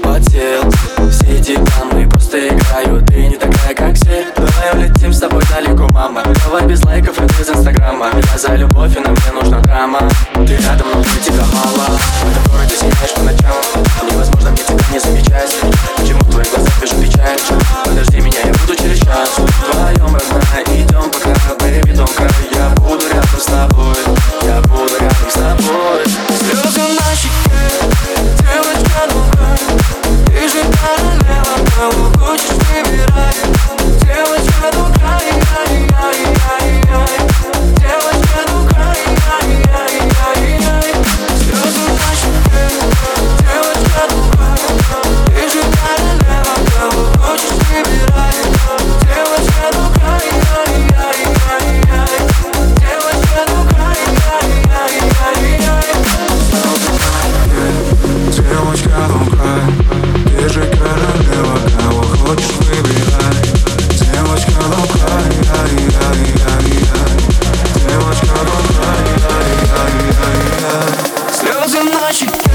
потел Все эти дамы просто играют Ты не такая, как все. Давай улетим с тобой далеко, мама. Давай без лайков и без инстаграма. Я за любовь, и нам не нужна драма. 我去